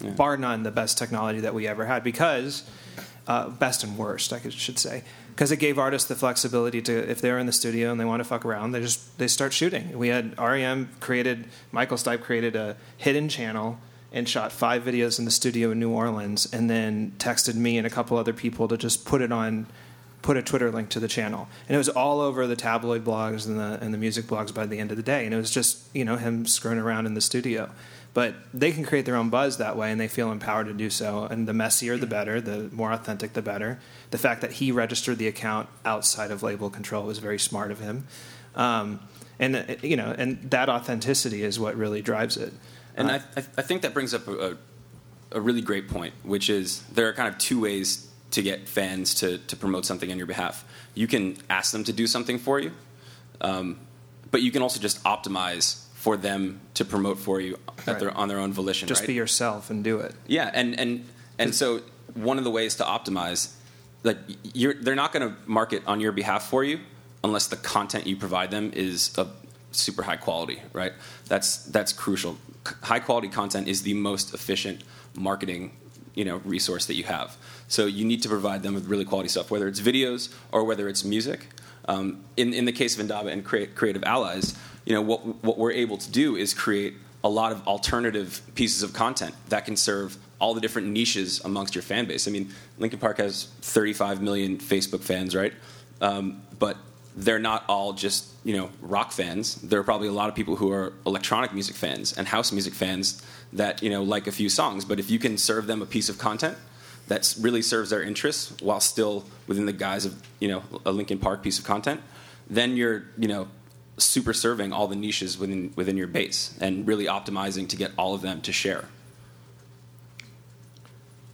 Yeah. Bar none, the best technology that we ever had because uh, best and worst, I could, should say, because it gave artists the flexibility to, if they're in the studio and they want to fuck around, they just they start shooting. We had REM created, Michael Stipe created a hidden channel and shot five videos in the studio in New Orleans, and then texted me and a couple other people to just put it on, put a Twitter link to the channel, and it was all over the tabloid blogs and the and the music blogs by the end of the day, and it was just you know him screwing around in the studio. But they can create their own buzz that way, and they feel empowered to do so. And the messier, the better. The more authentic, the better. The fact that he registered the account outside of label control was very smart of him. Um, and uh, you know, and that authenticity is what really drives it. And Uh, I, I think that brings up a, a really great point, which is there are kind of two ways to get fans to, to promote something on your behalf. You can ask them to do something for you, um, but you can also just optimize for them to promote for you at Right. their, on their own volition. just right? be yourself and do it. Yeah, and and and so one of the ways to optimize, like you're, they're not going to market on your behalf for you unless the content you provide them is of super high quality, right? That's that's crucial. High quality content is the most efficient marketing, you know, resource that you have. So you need to provide them with really quality stuff, whether it's videos or whether it's music. Um, in in the case of Indaba and Crea- Creative Allies, you know what what we're able to do is create a lot of alternative pieces of content that can serve all the different niches amongst your fan base. I mean, Linkin Park has 35 million Facebook fans, right? Um, but they're not all just you know rock fans. There are probably a lot of people who are electronic music fans and house music fans that you know like a few songs. But if you can serve them a piece of content that really serves their interests while still within the guise of you know a Linkin Park piece of content, then you're you know super serving all the niches within within your base and really optimizing to get all of them to share.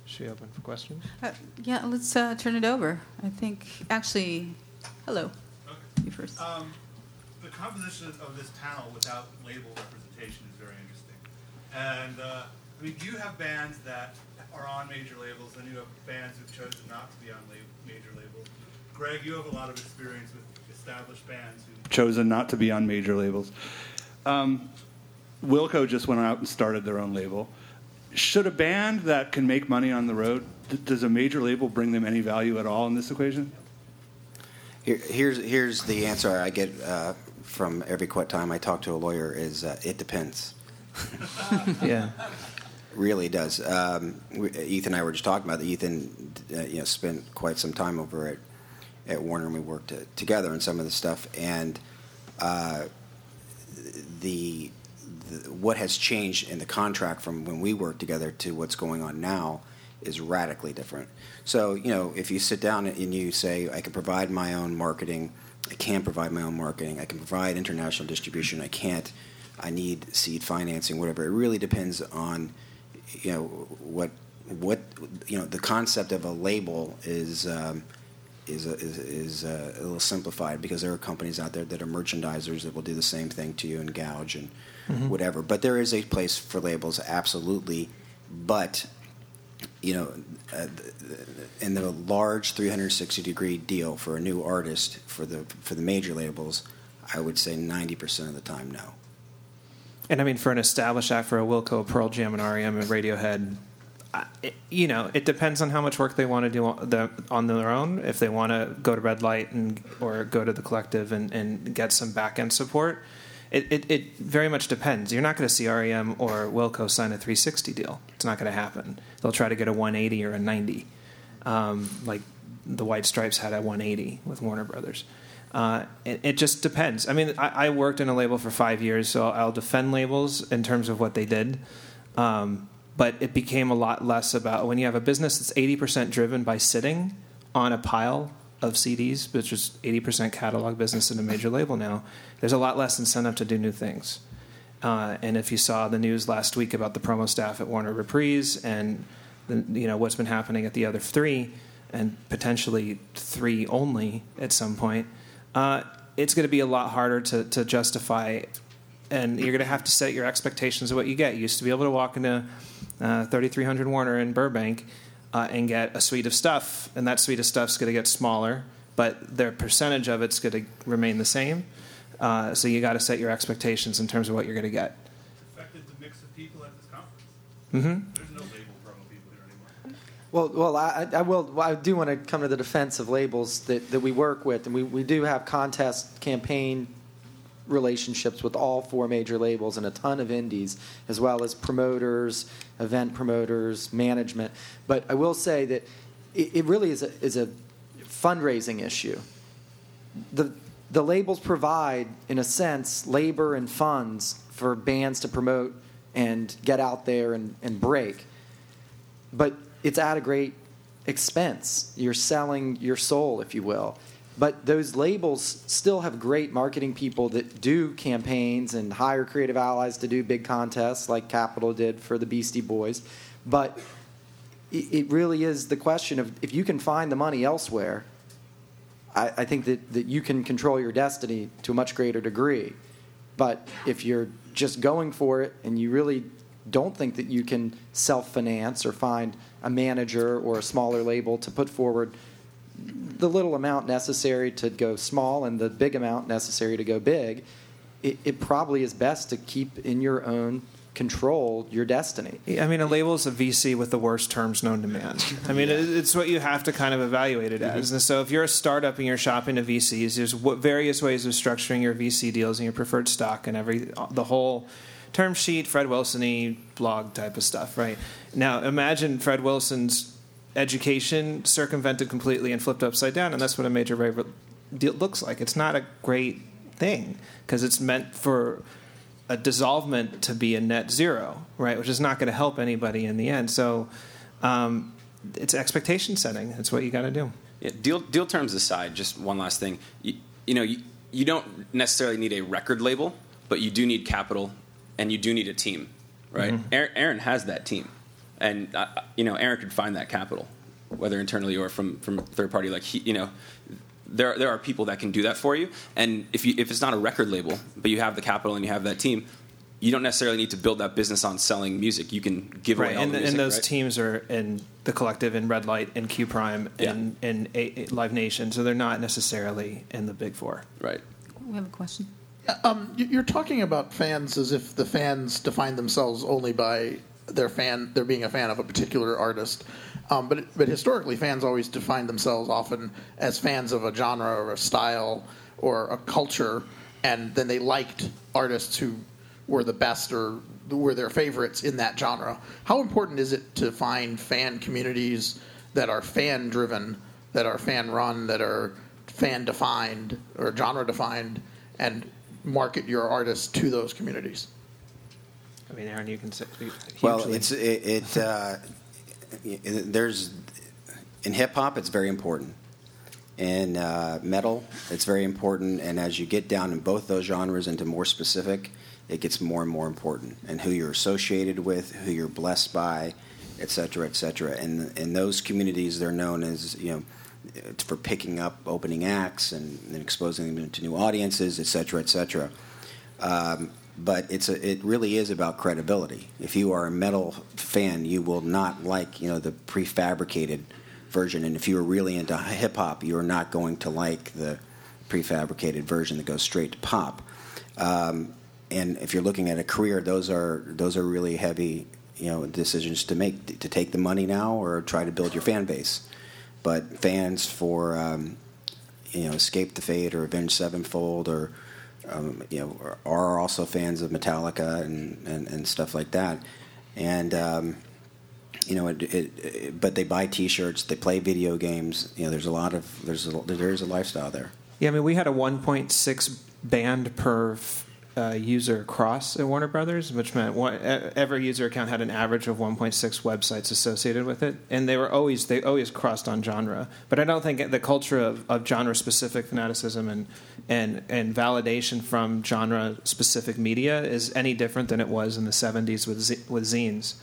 Should we open for questions? Uh, yeah, let's uh, turn it over. I think, actually, hello. You first. Um, the composition of this panel without label representation is very interesting. And uh, I mean, you have bands that are on major labels, and you have bands who've chosen not to be on lab- major labels. Greg, you have a lot of experience with established bands who've chosen not to be on major labels. Um, Wilco just went out and started their own label. Should a band that can make money on the road, d- does a major label bring them any value at all in this equation? Here, here's here's the answer I get uh, from every time I talk to a lawyer is uh, it depends. Yeah. really does. Um, we, Ethan and I were just talking about that. Ethan, uh, you know, spent quite some time over at at Warner, and we worked uh, together on some of the stuff. And uh, the, the what has changed in the contract from when we worked together to what's going on now is radically different. So, you know, if you sit down and you say, I can provide my own marketing, I can provide my own marketing, I can provide international distribution, I can't, I need seed financing, whatever. It really depends on, you know, what, what, you know, the concept of a label is. Um, is a, is, is uh, a little simplified because there are companies out there that are merchandisers that will do the same thing to you and gouge and Mhm. whatever. But there is a place for labels, absolutely. But you know, uh, in the large 360 degree deal for a new artist for the for the major labels, I would say 90 percent of the time, no. And I mean, for an established act, for a Wilco, Pearl Jam, and REM, and Radiohead, I- it, you know, it depends on how much work they want to do on, the, on their own. If they want to go to Red Light and or go to the collective and, and get some back end support, it, it, it very much depends. You're not going to see REM or Wilco sign a 360 deal. It's not going to happen. They'll try to get a 180 or a 90, um, like the White Stripes had a 180 with Warner Brothers. Uh, it, it just depends. I mean, I, I worked in a label for five years, so I'll defend labels in terms of what they did. Um, but it became a lot less about when you have a business that's 80% driven by sitting on a pile of CDs, which is 80% catalog business in a major label now. There's a lot less incentive to do new things. Uh, and if you saw the news last week about the promo staff at Warner Reprise and the, you know what's been happening at the other three, and potentially three only at some point, uh, it's going to be a lot harder to, to justify. And you're going to have to set your expectations of what you get. You used to be able to walk into uh, 3300 Warner in Burbank uh, and get a suite of stuff, and that suite of stuff's going to get smaller, but their percentage of it's going to remain the same. Uh, so you got to set your expectations in terms of what you're going to get. affected the mix of people at this conference. Mm-hmm. There's no label promo people here anymore. Well, well, I, I will. I do want to come to the defense of labels that, that we work with, and we, we do have contest campaign relationships with all four major labels and a ton of indies, as well as promoters, event promoters, management. But I will say that it, it really is a, is a fundraising issue. The the labels provide, in a sense, labor and funds for bands to promote and get out there and, and break. But it's at a great expense. You're selling your soul, if you will. But those labels still have great marketing people that do campaigns and hire creative allies to do big contests like Capitol did for the Beastie Boys. But it really is the question of if you can find the money elsewhere, I, I think that, that you can control your destiny to a much greater degree. But if you're just going for it and you really don't think that you can self finance or find a manager or a smaller label to put forward the little amount necessary to go small and the big amount necessary to go big, it, it probably is best to keep in your own control your destiny. I mean, a label is a VC with the worst terms known to man. I mean, it's what you have to kind of evaluate it as. And so, if you're a startup and you're shopping to VCs, there's various ways of structuring your VC deals and your preferred stock and every the whole term sheet, Fred Wilson blog type of stuff, right? Now, imagine Fred Wilson's education circumvented completely and flipped upside down, and that's what a major deal looks like. It's not a great thing because it's meant for a dissolvement to be a net zero, right? Which is not going to help anybody in the end. So um, it's expectation setting. That's what you got to do. Yeah, deal deal terms aside, just one last thing. You, you know, you, you don't necessarily need a record label, but you do need capital, and you do need a team, right? Mm-hmm. Aaron, Aaron has that team, and uh, you know, Aaron could find that capital, whether internally or from from third party. Like he, you know, there there are people that can do that for you. And if you if it's not a record label, but you have the capital and you have that team, you don't necessarily need to build that business on selling music. You can give right. away all and, the music. And those right? teams are in the collective, in Red Light, in Q Prime, Yeah. in in a, a Live Nation. So they're not necessarily in the big four. Right. We have a question. Um, you're talking about fans as if the fans define themselves only by their fan, their being a fan of a particular artist. Um, but but historically, fans always define themselves often as fans of a genre or a style or a culture, and then they liked artists who were the best or were their favorites in that genre. How important is it to find fan communities that are fan driven, that are fan run, that are fan defined or genre defined, and market your artists to those communities? I mean, Aaron, you can say. Well, it's it. it uh, there's in hip hop, it's very important. In uh, metal, it's very important, and as you get down in both those genres into more specific, it gets more and more important. And who you're associated with, who you're blessed by, et cetera, et cetera. And in those communities, they're known as you know for picking up opening acts and, and exposing them to new audiences, et cetera, et cetera. Um, but it's a, it really is about credibility. If you are a metal fan, you will not like you know the prefabricated version, and if you are really into hip hop, you are not going to like the prefabricated version that goes straight to pop. Um, and if you're looking at a career, those are those are really heavy you know decisions to make to take the money now or try to build your fan base. But fans for um, you know Escape the Fate or Avenged Sevenfold or um, you know are- also fans of Metallica and, and, and stuff like that, and um, you know it, it, it- but they buy T-shirts, they play video games. You know, there's a lot of there's a, there's a lifestyle there. Yeah, I mean, we had a 1.6 band per uh, user cross at Warner Brothers, which meant one, every user account had an average of 1.6 websites associated with it, and they were always they always crossed on genre. But I don't think the culture of, of genre-specific fanaticism and and and validation from genre-specific media is any different than it was in the 70s with z- with zines.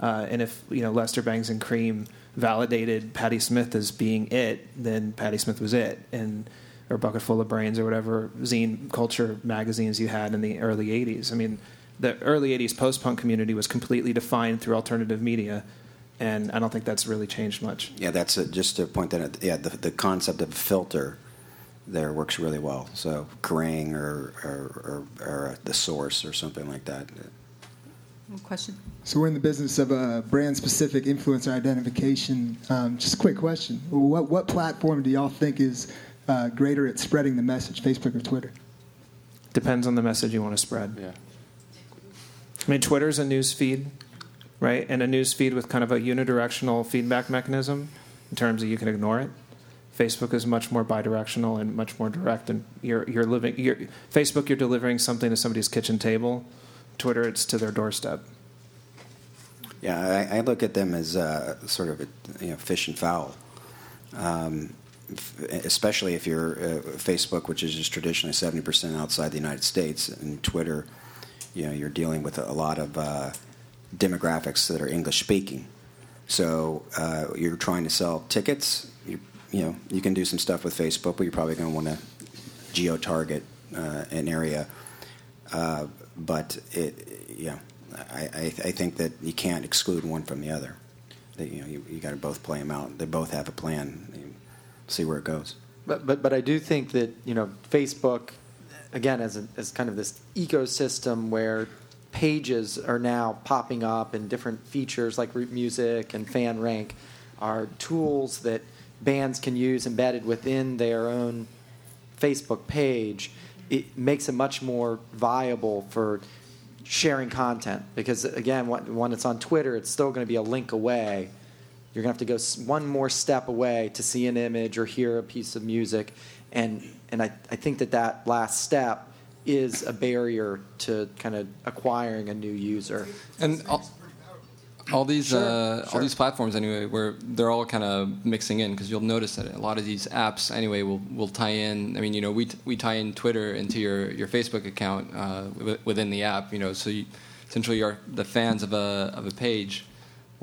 Uh, and if you know Lester Bangs and Cream validated Patti Smith as being it, then Patti Smith was it, and or Bucketfull of Brains or whatever zine culture magazines you had in the early '80s. I mean, the early '80s post-punk community was completely defined through alternative media, and I don't think that's really changed much. Yeah, that's a, just to point that out. Yeah, the, the concept of filter there works really well. So Kerrang or or, or, or the Source or something like that. Question. So we're in the business of uh, brand-specific influencer identification. Um, just a quick question: What what platform do y'all think is uh, greater at spreading the message, Facebook or Twitter? Depends on the message you want to spread. Yeah. I mean, Twitter's a news feed, right? And a news feed with kind of a unidirectional feedback mechanism in terms of you can ignore it. Facebook is much more bidirectional and much more direct, and you're you're living. You're, Facebook, you're delivering something to somebody's kitchen table. Twitter, it's to their doorstep. Yeah, I, I look at them as uh, sort of a you know fish and fowl. Um, f- especially if you're uh, Facebook, which is just traditionally 70% outside the United States, and Twitter, you know, you're dealing with a lot of uh, demographics that are English speaking. So uh, you're trying to sell tickets. You, you know, you can do some stuff with Facebook, but you're probably going to want to geo target uh, an area. Uh, but it, yeah, I, I, I think that you can't exclude one from the other. That you know, you, you got to both play them out. They both have a plan. See where it goes. But but but I do think that you know Facebook, again as a, as kind of this ecosystem where pages are now popping up and different features like RootMusic and FanRank are tools that bands can use embedded within their own Facebook page. It makes it much more viable for sharing content because again when it's on Twitter it's still going to be a link away you're going to have to go one more step away to see an image or hear a piece of music and and I, I think that that last step is a barrier to kind of acquiring a new user And all, all these Sure, uh, sure. all these platforms anyway, where they're all kind of mixing in because you'll notice that a lot of these apps anyway will, will tie in. I mean, you know, we, t- we tie in Twitter into your, your Facebook account uh, w- within the app. You know, so you, essentially you're the fans of a of a page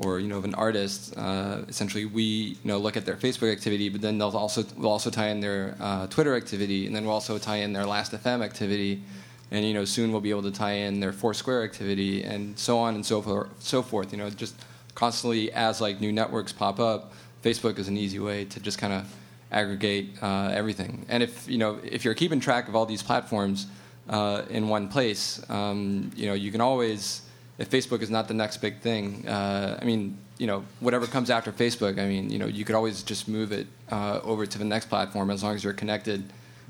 or you know of an artist. Uh, essentially, we you know look at their Facebook activity, but then they'll also we'll also tie in their uh, Twitter activity, and then we'll also tie in their Last.fm activity and you know soon we'll be able to tie in their Foursquare activity and so on and so forth. So forth. You know, just constantly as like new networks pop up, Facebook is an easy way to just kind of aggregate uh, everything. And if you know if you're keeping track of all these platforms uh, in one place, um, you know you can always. If Facebook is not the next big thing, uh, I mean, you know, whatever comes after Facebook, I mean, you know, you could always just move it uh, over to the next platform as long as you're connected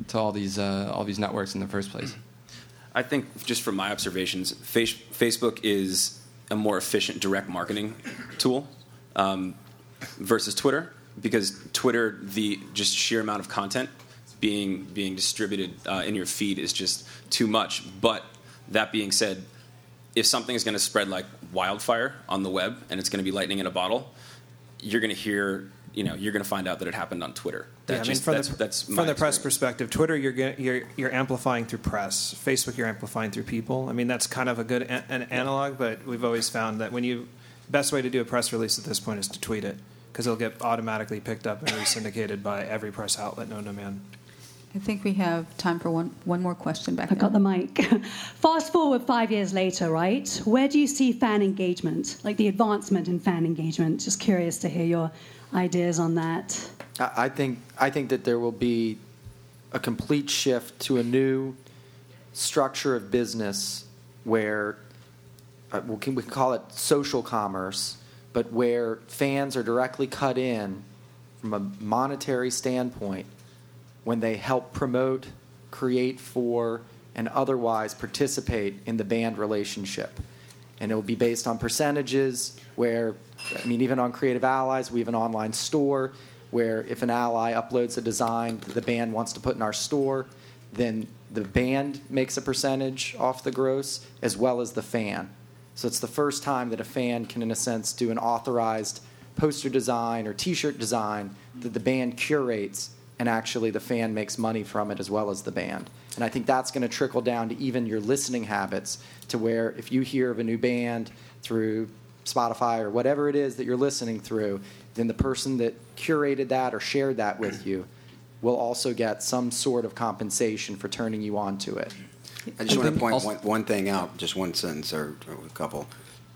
to all these uh, all these networks in the first place. I think just from my observations, face, Facebook is a more efficient direct marketing tool um, versus Twitter because Twitter, the just sheer amount of content being being distributed uh, in your feed is just too much. But that being said, if something is going to spread like wildfire on the web and it's going to be lightning in a bottle, you're going to hear. You know, you're going to find out that it happened on Twitter. That yeah, I mean, just- from that's, the, that's from the press perspective, Twitter, you're, get, you're you're amplifying through press. Facebook, you're amplifying through people. I mean, that's kind of a good a- an analog, but we've always found that when you best way to do a press release at this point is to tweet it because it'll get automatically picked up and re-syndicated by every press outlet known to man. I think we have time for one, one more question back I've there. got the mic. Fast forward five years later, right? Where do you see fan engagement, like the advancement in fan engagement? Just curious to hear your ideas on that. I I think I think that there will be a complete shift to a new structure of business where uh, we can, we can call it social commerce, but where fans are directly cut in from a monetary standpoint when they help promote, create for, and otherwise participate in the band relationship. And it will be based on percentages where, I mean, even on Creative Allies, we have an online store where if an ally uploads a design that the band wants to put in our store, then the band makes a percentage off the gross as well as the fan. So it's the first time that a fan can, in a sense, do an authorized poster design or t shirt design that the band curates, and actually the fan makes money from it as well as the band. And I think that's going to trickle down to even your listening habits, to where if you hear of a new band through Spotify or whatever it is that you're listening through, then the person that curated that or shared that with you will also get some sort of compensation for turning you on to it. I just want to point one, one thing out, just one sentence or, or a couple,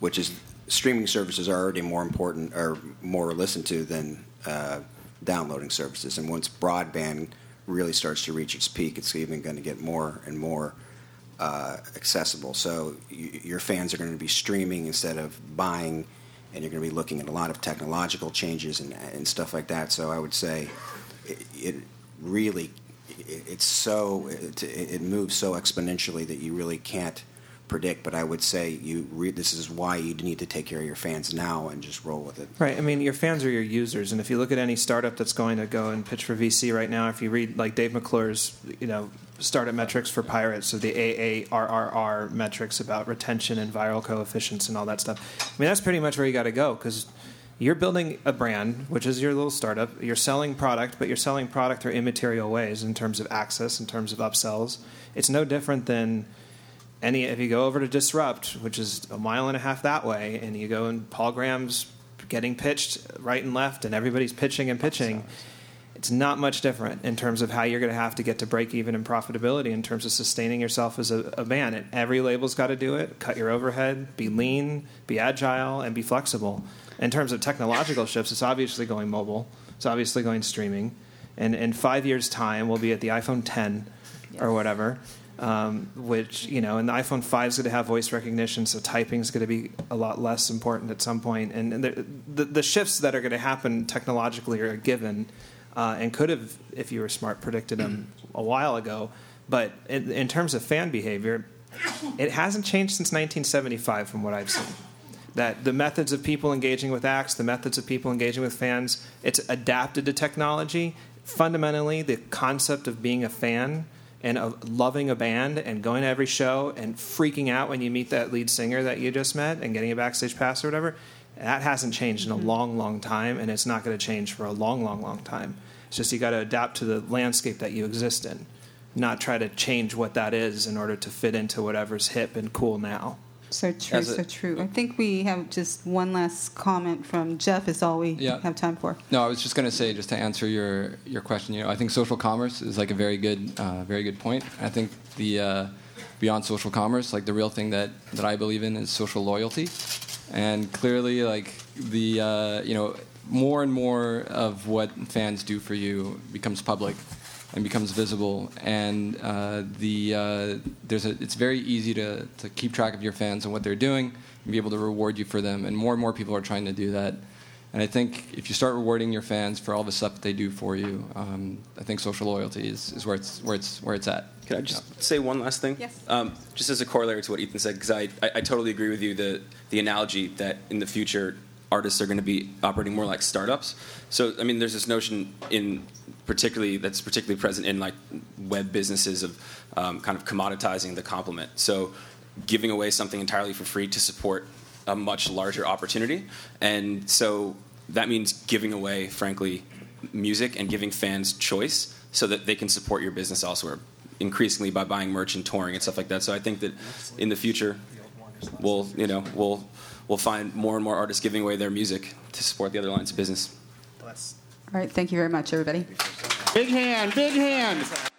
which is streaming services are already more important or more listened to than uh, downloading services. And once broadband really starts to reach its peak, it's even going to get more and more uh, accessible. So y- your fans are going to be streaming instead of buying, and you're going to be looking at a lot of technological changes and, and stuff like that. So I would say it, it really it, it's so it, it moves so exponentially that you really can't predict. But I would say you re- this is why you need to take care of your fans now and just roll with it. Right. I mean, your fans are your users, and if you look at any startup that's going to go and pitch for VC right now, if you read like Dave McClure's, you know, startup metrics for Pirates, so the AARRR metrics about retention and viral coefficients and all that stuff. I mean, that's pretty much where you got to go because you're building a brand, which is your little startup. You're selling product, but you're selling product through immaterial ways in terms of access, in terms of upsells. It's no different than any. If you go over to Disrupt, which is a mile and a half that way, and you go and Paul Graham's getting pitched right and left, and everybody's pitching and pitching. It's not much different in terms of how you're going to have to get to break even and profitability in terms of sustaining yourself as a, a band. And every label's got to do it. Cut your overhead, be lean, be agile, and be flexible. In terms of technological shifts, it's obviously going mobile. It's obviously going streaming. And in five years' time, we'll be at the iPhone 10 or whatever. Um, which you know, and the iPhone 5 is going to have voice recognition, so typing is going to be a lot less important at some point. And, and the, the, the shifts that are going to happen technologically are a given, uh, and could have, if you were smart, predicted them a while ago. But in, in terms of fan behavior, it hasn't changed since 1975, from what I've seen. That the methods of people engaging with acts, the methods of people engaging with fans, it's adapted to technology. Fundamentally, the concept of being a fan and of loving a band and going to every show and freaking out when you meet that lead singer that you just met and getting a backstage pass or whatever, that hasn't changed in a mm-hmm. long, long time, and it's not going to change for a long, long, long time. It's just you got to adapt to the landscape that you exist in, not try to change what that is in order to fit into whatever's hip and cool now. So true, so true. I think we have just one last comment from Jeff. Is all we Yeah. have time for. No, I was just going to say, just to answer your your question. You know, I think social commerce is like a very good, uh, very good point. I think the uh, beyond social commerce, like the real thing that that I believe in is social loyalty, and clearly, like the uh, you know more and more of what fans do for you becomes public and becomes visible, and uh, the uh, there's a it's very easy to to keep track of your fans and what they're doing and be able to reward you for them, and more and more people are trying to do that. And I think if you start rewarding your fans for all the stuff that they do for you, um, I think social loyalty is, is where it's where it's where it's at. Can I just say one last thing? Yes. Um, just as a corollary to what Ethan said, because I, I, I totally agree with you the the analogy that in the future artists are going to be operating more like startups. So I mean, there's this notion in particularly that's particularly present in like web businesses of um, kind of commoditizing the complement. So giving away something entirely for free to support a much larger opportunity, and so that means giving away, frankly, music and giving fans choice so that they can support your business elsewhere increasingly by buying merch and touring and stuff like that. So I think that in the future, we'll you know we'll we'll find more and more artists giving away their music to support the other lines of business. All right. Thank you very much, everybody. Big hand, big hand.